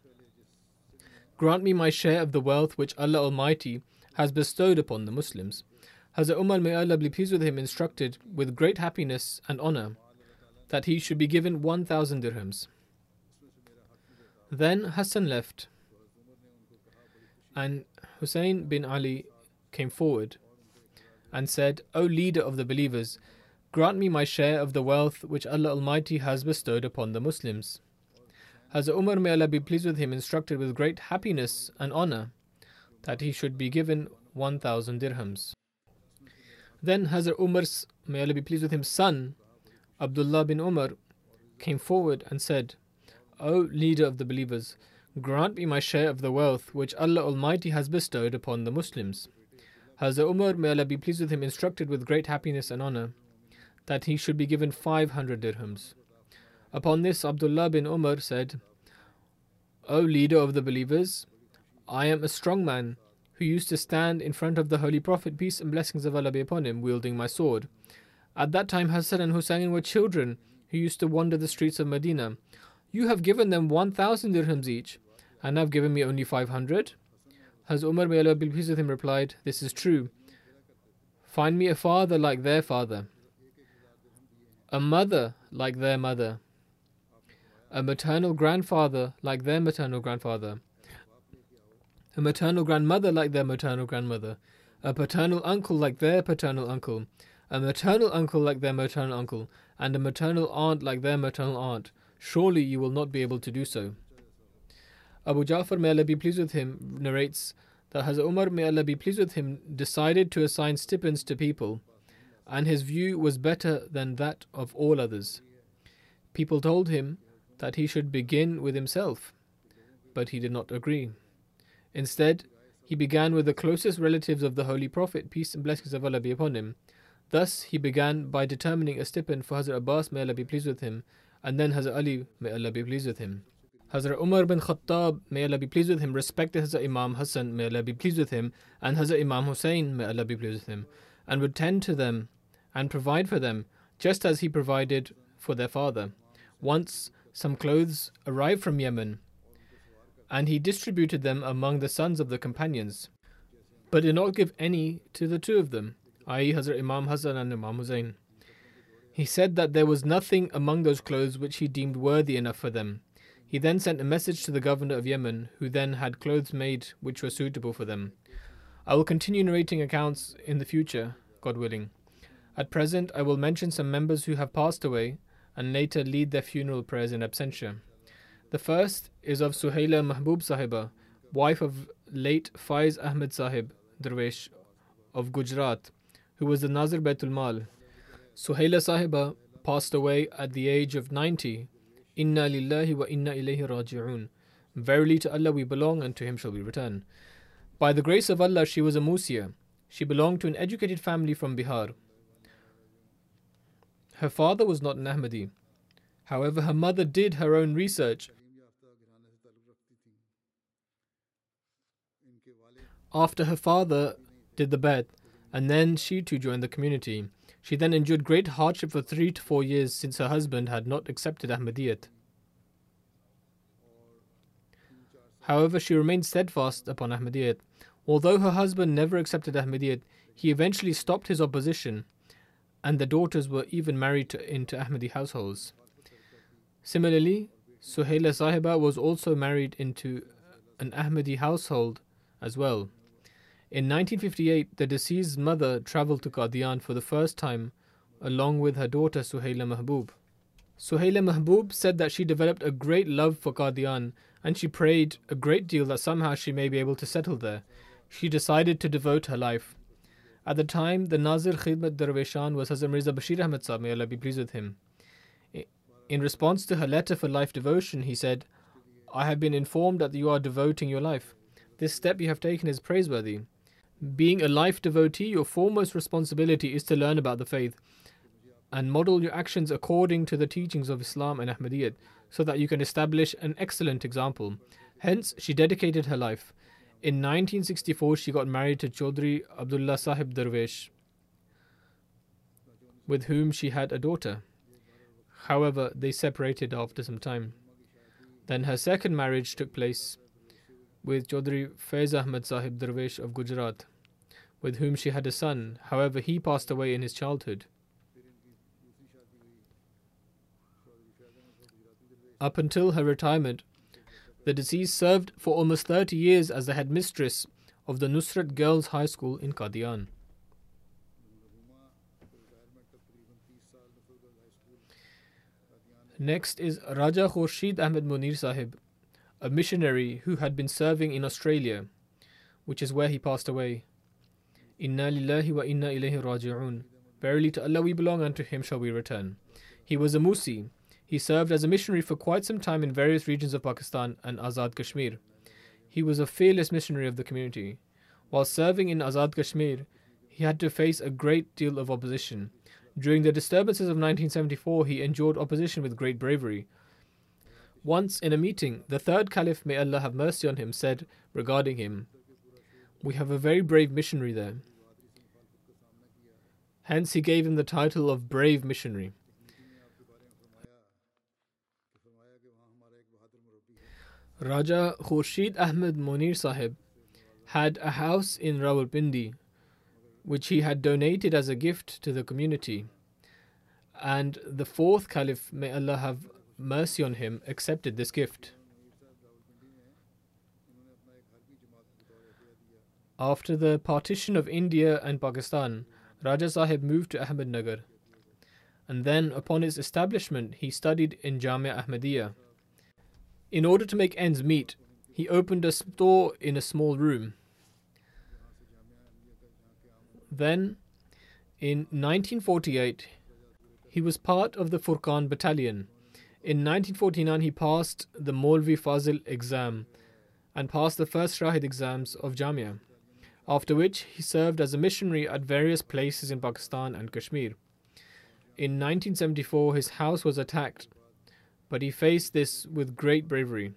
Speaker 1: grant me my share of the wealth which Allah Almighty has bestowed upon the Muslims. Hazrat Umar, may Allah be pleased with him, instructed with great happiness and honor that he should be given 1,000 dirhams. Then Hassan left, and Hussein bin Ali came forward and said, O leader of the believers, grant me my share of the wealth which Allah Almighty has bestowed upon the Muslims. Hazrat Umar, may Allah be pleased with him, instructed with great happiness and honor that he should be given 1,000 dirhams. Then Hazrat Umar's, may Allah be pleased with him, son, Abdullah bin Umar, came forward and said, O leader of the believers, grant me my share of the wealth which Allah Almighty has bestowed upon the Muslims. Hazrat Umar, may Allah be pleased with him, instructed with great happiness and honor that he should be given 500 dirhams. Upon this, Abdullah bin Umar said, O leader of the believers, I am a strong man who used to stand in front of the Holy Prophet, peace and blessings of Allah be upon him, wielding my sword. At that time, Hassan and Hussein were children who used to wander the streets of Medina. You have given them 1,000 dirhams each, and have given me only 500? Hazrat Umar, may Allah be pleased with him, replied, This is true. Find me a father like their father, a mother like their mother, a maternal grandfather like their maternal grandfather, a maternal grandmother like their maternal grandmother, a paternal uncle like their paternal uncle, a maternal uncle like their maternal uncle, and a maternal aunt like their maternal aunt. Surely you will not be able to do so. Abu Ja'far, may Allah be pleased with him, narrates that Hazrat Umar, may Allah be pleased with him, decided to assign stipends to people, and his view was better than that of all others. People told him that he should begin with himself, but he did not agree. Instead, he began with the closest relatives of the Holy Prophet, peace and blessings of Allah be upon him. Thus, he began by determining a stipend for Hazrat Abbas, may Allah be pleased with him, and then Hazrat Ali, may Allah be pleased with him. Hazrat Umar bin Khattab, may Allah be pleased with him, respected Hazrat Imam Hassan, may Allah be pleased with him, and Hazrat Imam Hussein, may Allah be pleased with him, and would tend to them and provide for them, just as he provided for their father. Once, some clothes arrived from Yemen, and he distributed them among the sons of the companions, but did not give any to the two of them, i.e., Hazrat Imam Hassan and Imam Hussein. He said that there was nothing among those clothes which he deemed worthy enough for them. He then sent a message to the governor of Yemen, who then had clothes made which were suitable for them. I will continue narrating accounts in the future, God willing. At present, I will mention some members who have passed away and later lead their funeral prayers in absentia. The first is of Suhaila Mahbub Sahiba, wife of late Faiz Ahmed Sahib Darwish of Gujarat, who was the Nazir Baitul Mal. Suhaila Sahiba passed away at the age of 90. Inna lillahi wa inna ilayhi raji'un. Verily to Allah we belong and to Him shall we return. By the grace of Allah, she was a Musia. She belonged to an educated family from Bihar. Her father was not an Ahmadi. However, her mother did her own research. After her father did the Bai'at, and then she too joined the community. She then endured great hardship for three to four years since her husband had not accepted Ahmadiyyat. However, she remained steadfast upon Ahmadiyyat. Although her husband never accepted Ahmadiyyat, he eventually stopped his opposition and the daughters were even married to, into Ahmadi households. Similarly, Suhaila Sahiba was also married into an Ahmadi household as well. In 1958, the deceased's mother traveled to Qadian for the first time along with her daughter Suhaila Mahbub. Suhaila Mahbub said that she developed a great love for Qadian and she prayed a great deal that somehow she may be able to settle there. She decided to devote her life. At the time, the Nazir Khidmat Darweshan was Hazrat Mirza Bashir Ahmad Sahib, may Allah be pleased with him. In response to her letter for life devotion, he said, I have been informed that you are devoting your life. This step you have taken is praiseworthy. Being a life devotee, your foremost responsibility is to learn about the faith and model your actions according to the teachings of Islam and Ahmadiyyat so that you can establish an excellent example. Hence, she dedicated her life. In 1964, she got married to Chaudhry Abdullah Sahib Darwesh, with whom she had a daughter. However, they separated after some time. Then her second marriage took place with Chaudhry Faiz Ahmad Sahib Darwesh of Gujarat, with whom she had a son. However, he passed away in his childhood. Up until her retirement, the deceased served for almost 30 years as the headmistress of the Nusrat Girls High School in Qadian. Next is Raja Khurshid Ahmed Munir Sahib, a missionary who had been serving in Australia, which is where he passed away. Inna lillahi wa inna ilayhi raji'un. Verily to Allah we belong and to Him shall we return. He was a Musi, he served as a missionary for quite some time in various regions of Pakistan and Azad Kashmir. He was a fearless missionary of the community. While serving in Azad Kashmir, he had to face a great deal of opposition. During the disturbances of 1974, he endured opposition with great bravery. Once in a meeting, the third caliph, may Allah have mercy on him, said regarding him, We have a very brave missionary there. Hence, he gave him the title of Brave Missionary. Raja Khurshid Ahmed Munir Sahib had a house in Rawalpindi which he had donated as a gift to the community. And the fourth caliph, may Allah have mercy on him, accepted this gift. After the partition of India and Pakistan, Raja Sahib moved to Ahmednagar. And then, upon its establishment, he studied in Jamia Ahmadiyya. In order to make ends meet, he opened a store in a small room. Then, in 1948, he was part of the Furqan battalion. In 1949, he passed the Molvi Fazil exam and passed the first Shahid exams of Jamia, after which he served as a missionary at various places in Pakistan and Kashmir. In 1974, his house was attacked but he faced this with great bravery.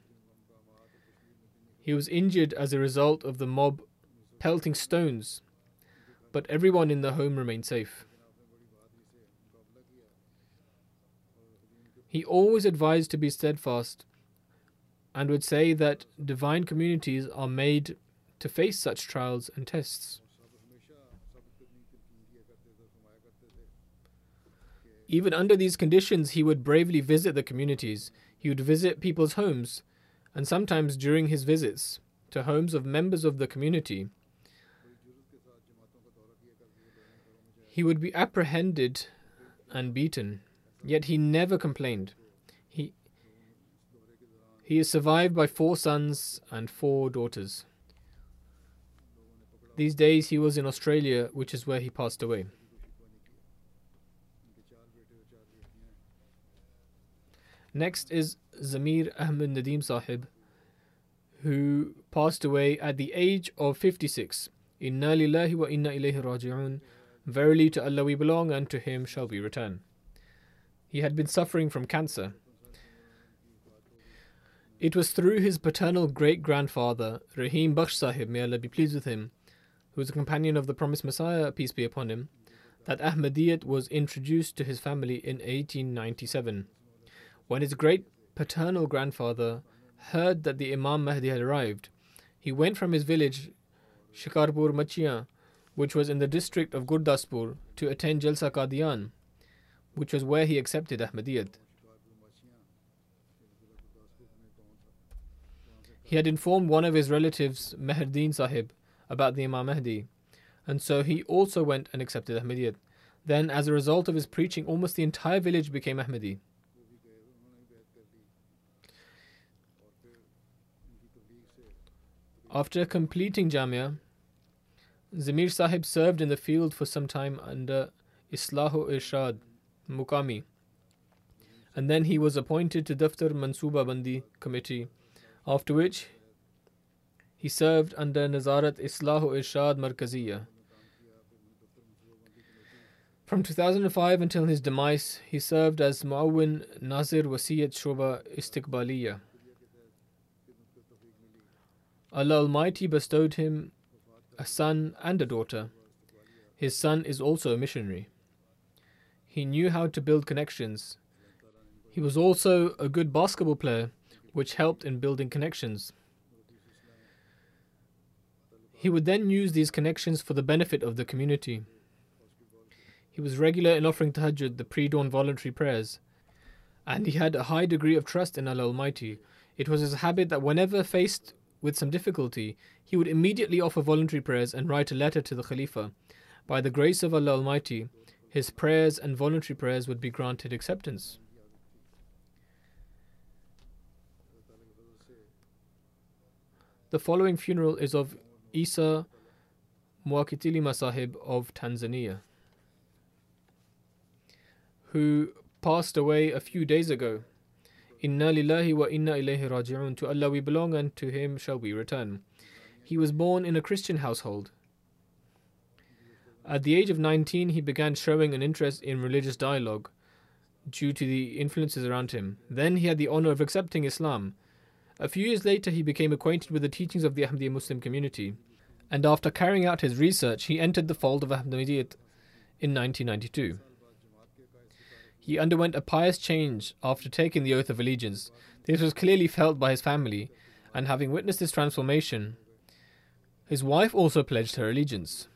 Speaker 1: He was injured as a result of the mob pelting stones, but everyone in the home remained safe. He always advised to be steadfast and would say that divine communities are made to face such trials and tests. Even under these conditions, he would bravely visit the communities. He would visit people's homes, and sometimes during his visits to homes of members of the community, he would be apprehended and beaten, yet he never complained. He, he is survived by four sons and four daughters. These days he was in Australia, which is where he passed away. Next is Zamir Ahmed Nadim Sahib, who passed away at the age of 56. Inna lillahi wa inna ilayhi raji'un. Verily to Allah we belong and to Him shall we return. He had been suffering from cancer. It was through his paternal great grandfather, Rahim Bakhsh Sahib, may Allah be pleased with him, who was a companion of the promised Messiah, peace be upon him, that Ahmadiyyat was introduced to his family in 1897. When his great paternal grandfather heard that the Imam Mahdi had arrived, he went from his village, Shikarpur Machiya, which was in the district of Gurdaspur, to attend Jalsa Qadian, which was where he accepted Ahmadiyyat. He had informed one of his relatives, Meherdeen Sahib, about the Imam Mahdi, and so he also went and accepted Ahmadiyyat. Then, as a result of his preaching, almost the entire village became Ahmadi. After completing Jamia, Zamir Sahib served in the field for some time under Islahu Irshad Mukami, and then he was appointed to Daftar Mansuba Bandi Committee, after which he served under Nazarat Islahu Irshad Markaziya. From 2005 until his demise, he served as Muawin Nazir Wasiyat Shoba Istiqbaliya. Allah Almighty bestowed him a son and a daughter. His son is also a missionary. He knew how to build connections. He was also a good basketball player, which helped in building connections. He would then use these connections for the benefit of the community. He was regular in offering tahajjud, the pre dawn voluntary prayers, and he had a high degree of trust in Allah Almighty. It was his habit that whenever faced with some difficulty, he would immediately offer voluntary prayers and write a letter to the Khalifa. By the grace of Allah Almighty, his prayers and voluntary prayers would be granted acceptance. The following funeral is of Isa Muakitilima Sahib of Tanzania who passed away a few days ago. Inna lillahi wa inna ilayhi raji'un. To Allah we belong and to Him shall we return. He was born in a Christian household. At the age of 19, he began showing an interest in religious dialogue due to the influences around him. Then he had the honor of accepting Islam. A few years later, he became acquainted with the teachings of the Ahmadiyya Muslim community. And after carrying out his research, he entered the fold of Ahmadiyyat in 1992. He underwent a pious change after taking the oath of allegiance. This was clearly felt by his family, and having witnessed this transformation, his wife also pledged her allegiance.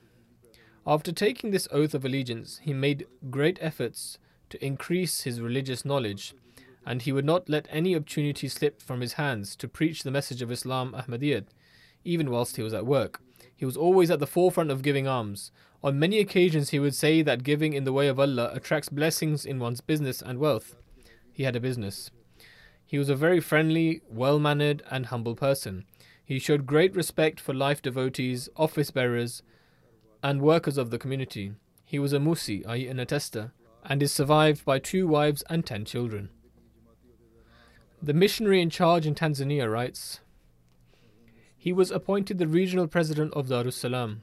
Speaker 1: After taking this oath of allegiance, he made great efforts to increase his religious knowledge, and he would not let any opportunity slip from his hands to preach the message of Islam Ahmadiyyat, even whilst he was at work. He was always at the forefront of giving alms, on many occasions, he would say that giving in the way of Allah attracts blessings in one's business and wealth. He had a business. He was a very friendly, well mannered, and humble person. He showed great respect for life devotees, office bearers, and workers of the community. He was a musi, i.e., an attester, and is survived by two wives and ten children. The missionary in charge in Tanzania writes He was appointed the regional president of Darussalam.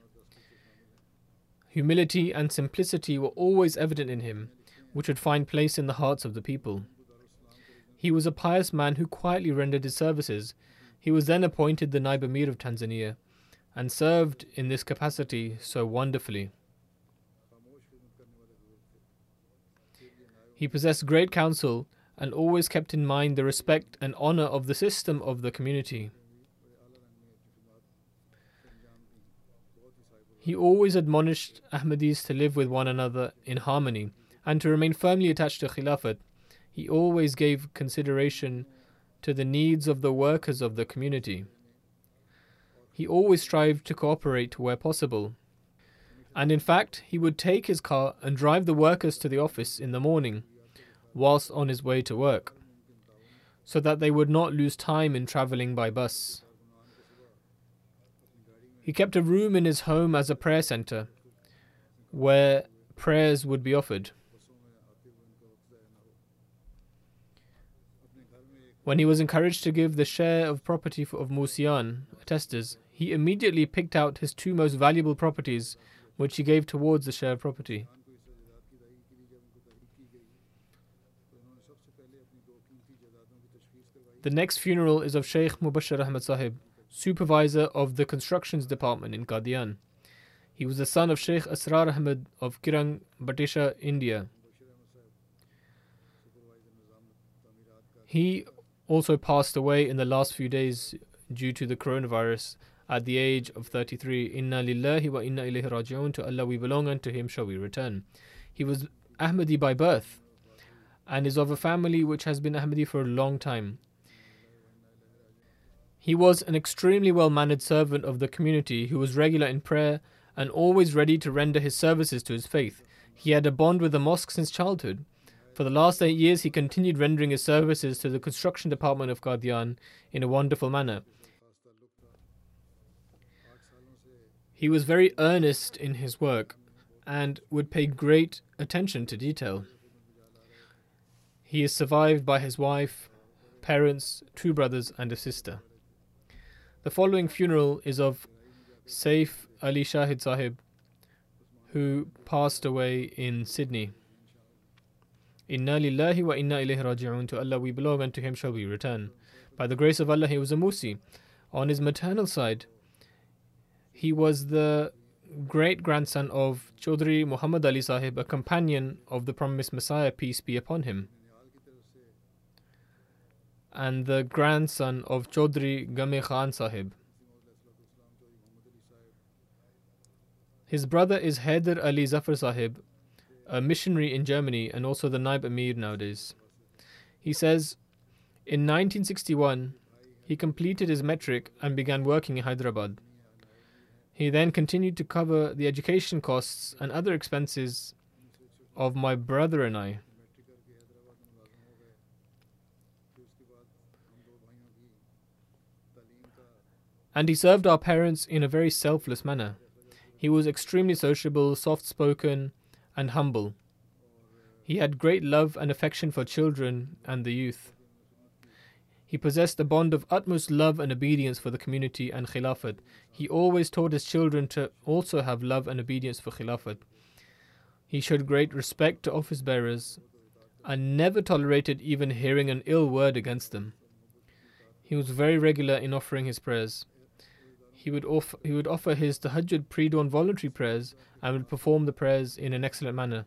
Speaker 1: Humility and simplicity were always evident in him, which would find place in the hearts of the people. He was a pious man who quietly rendered his services. He was then appointed the Naib Amir of Tanzania and served in this capacity so wonderfully. He possessed great counsel and always kept in mind the respect and honor of the system of the community. He always admonished Ahmadis to live with one another in harmony and to remain firmly attached to Khilafat. He always gave consideration to the needs of the workers of the community. He always strived to cooperate where possible. And in fact, he would take his car and drive the workers to the office in the morning whilst on his way to work, so that they would not lose time in traveling by bus. He kept a room in his home as a prayer center where prayers would be offered. When he was encouraged to give the share of property of Musian attestors, he immediately picked out his two most valuable properties, which he gave towards the share property. The next funeral is of Sheikh Mubashir Ahmad Sahib supervisor of the constructions department in Qadian. He was the son of Sheikh Asrar Ahmed of Kirang, Batisha, India. He also passed away in the last few days due to the coronavirus at the age of 33. Inna lillahi wa inna ilayhi raji'un. To Allah we belong and to Him shall we return. He was Ahmadi by birth and is of a family which has been Ahmadi for a long time. He was an extremely well mannered servant of the community who was regular in prayer and always ready to render his services to his faith. He had a bond with the mosque since childhood. For the last eight years, he continued rendering his services to the construction department of Qadian in a wonderful manner. He was very earnest in his work and would pay great attention to detail. He is survived by his wife, parents, two brothers, and a sister. The following funeral is of Saif Ali Shahid Sahib, who passed away in Sydney. Inna lillahi wa inna ilayhi raji'un. To Allah we belong and to Him shall we return. By the grace of Allah, he was a Musi. On his maternal side, he was the great grandson of Chaudhry Muhammad Ali Sahib, a companion of the promised Messiah, peace be upon him and the grandson of Chaudhry Game Khan Sahib. His brother is Haider Ali Zafar Sahib, a missionary in Germany and also the Naib Amir nowadays. He says, in 1961, he completed his metric and began working in Hyderabad. He then continued to cover the education costs and other expenses of my brother and I. and he served our parents in a very selfless manner. He was extremely sociable, soft spoken, and humble. He had great love and affection for children and the youth. He possessed a bond of utmost love and obedience for the community and Khilafat. He always taught his children to also have love and obedience for Khilafat. He showed great respect to office bearers and never tolerated even hearing an ill word against them. He was very regular in offering his prayers he would offer, he would offer his tahajjud pre-dawn voluntary prayers and would perform the prayers in an excellent manner.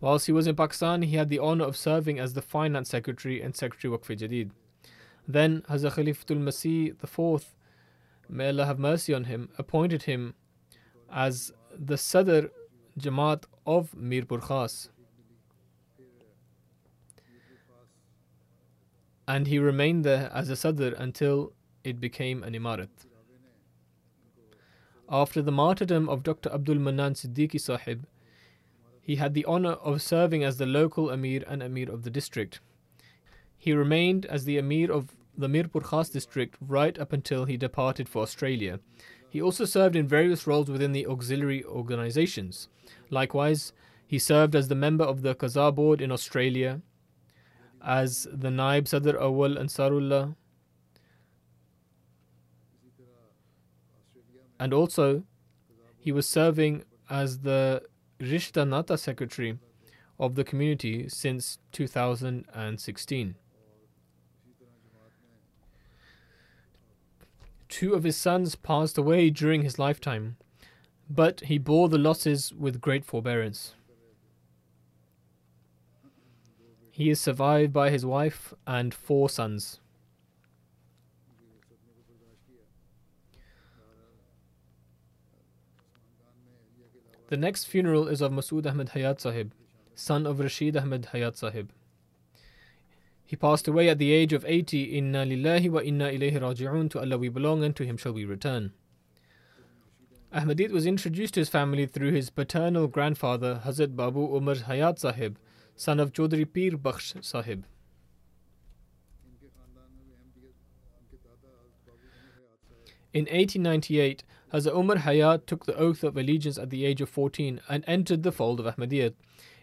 Speaker 1: Whilst he was in Pakistan, he had the honor of serving as the finance secretary and secretary Waqf Jadid. Then Hazrat Khalifatul Masih IV, may Allah have mercy on him, appointed him as the Sadr Jamaat of Mirpur Khas. And he remained there as a Sadr until it became an Imarat. After the martyrdom of Dr. Abdul Manan Siddiqui Sahib, he had the honor of serving as the local Amir and Amir of the district. He remained as the Amir of the Mirpur Khas district right up until he departed for Australia. He also served in various roles within the auxiliary organizations. Likewise, he served as the member of the Qaza board in Australia, as the Naib Sadr Awal Ansarullah, and also he was serving as the Rishta Nata secretary of the community since 2016. Two of his sons passed away during his lifetime, but he bore the losses with great forbearance. He is survived by his wife and four sons. The next funeral is of Masood Ahmed Hayat Sahib, son of Rashid Ahmed Hayat Sahib. He passed away at the age of 80. Inna lillahi wa inna ilayhi raji'un. To Allah we belong and to Him shall we return. Ahmadiyyat was introduced to his family through his paternal grandfather, Hazrat Babu Umar Hayat Sahib, son of Chaudhry Pir Bakhsh Sahib. In 1898, Hazrat Umar Hayat took the oath of allegiance at the age of 14 and entered the fold of Ahmadiyyat.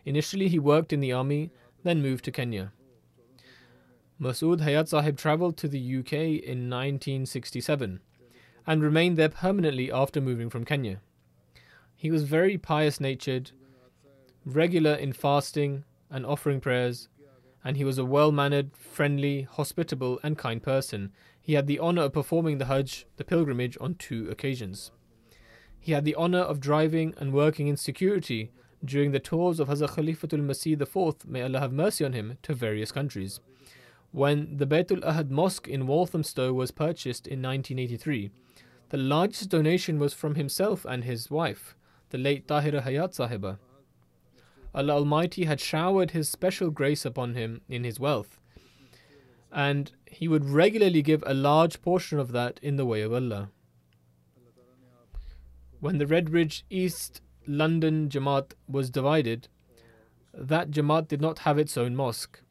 Speaker 1: Initially, he worked in the army, then moved to Kenya. Masood Hayat Sahib travelled to the UK in 1967 and remained there permanently after moving from Kenya. He was very pious natured, regular in fasting and offering prayers, and he was a well mannered, friendly, hospitable, and kind person he had the honor of performing the Hajj, the pilgrimage, on two occasions. He had the honor of driving and working in security during the tours of Hazrat Khalifatul Masih IV, may Allah have mercy on him, to various countries. When the Baitul Ahad Mosque in Walthamstow was purchased in 1983, The largest donation was from himself and his wife, the late Tahira Hayat Sahiba. Allah Almighty had showered His special grace upon him in his wealth, and he would regularly give a large portion of that in the way of Allah. When the Redbridge East London Jamaat was divided, that Jamaat did not have its own mosque.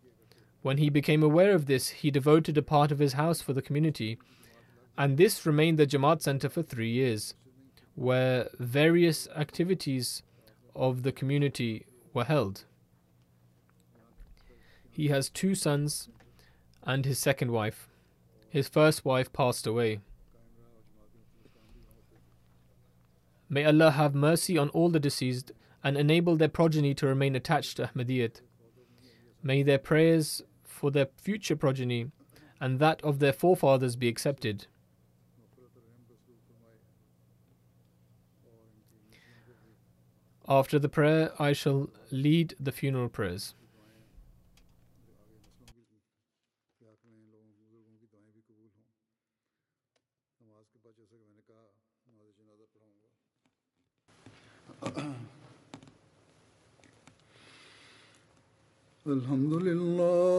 Speaker 1: When he became aware of this, he devoted a part of his house for the community, and this remained the Jamaat center for three years, where various activities of the community were held. He has two sons and his second wife. His first wife passed away. May Allah have mercy on all the deceased and enable their progeny to remain attached to Ahmadiyyat. May their prayers for their future progeny and that of their forefathers be accepted. After the prayer, I shall lead the funeral prayers.
Speaker 2: الحمد لله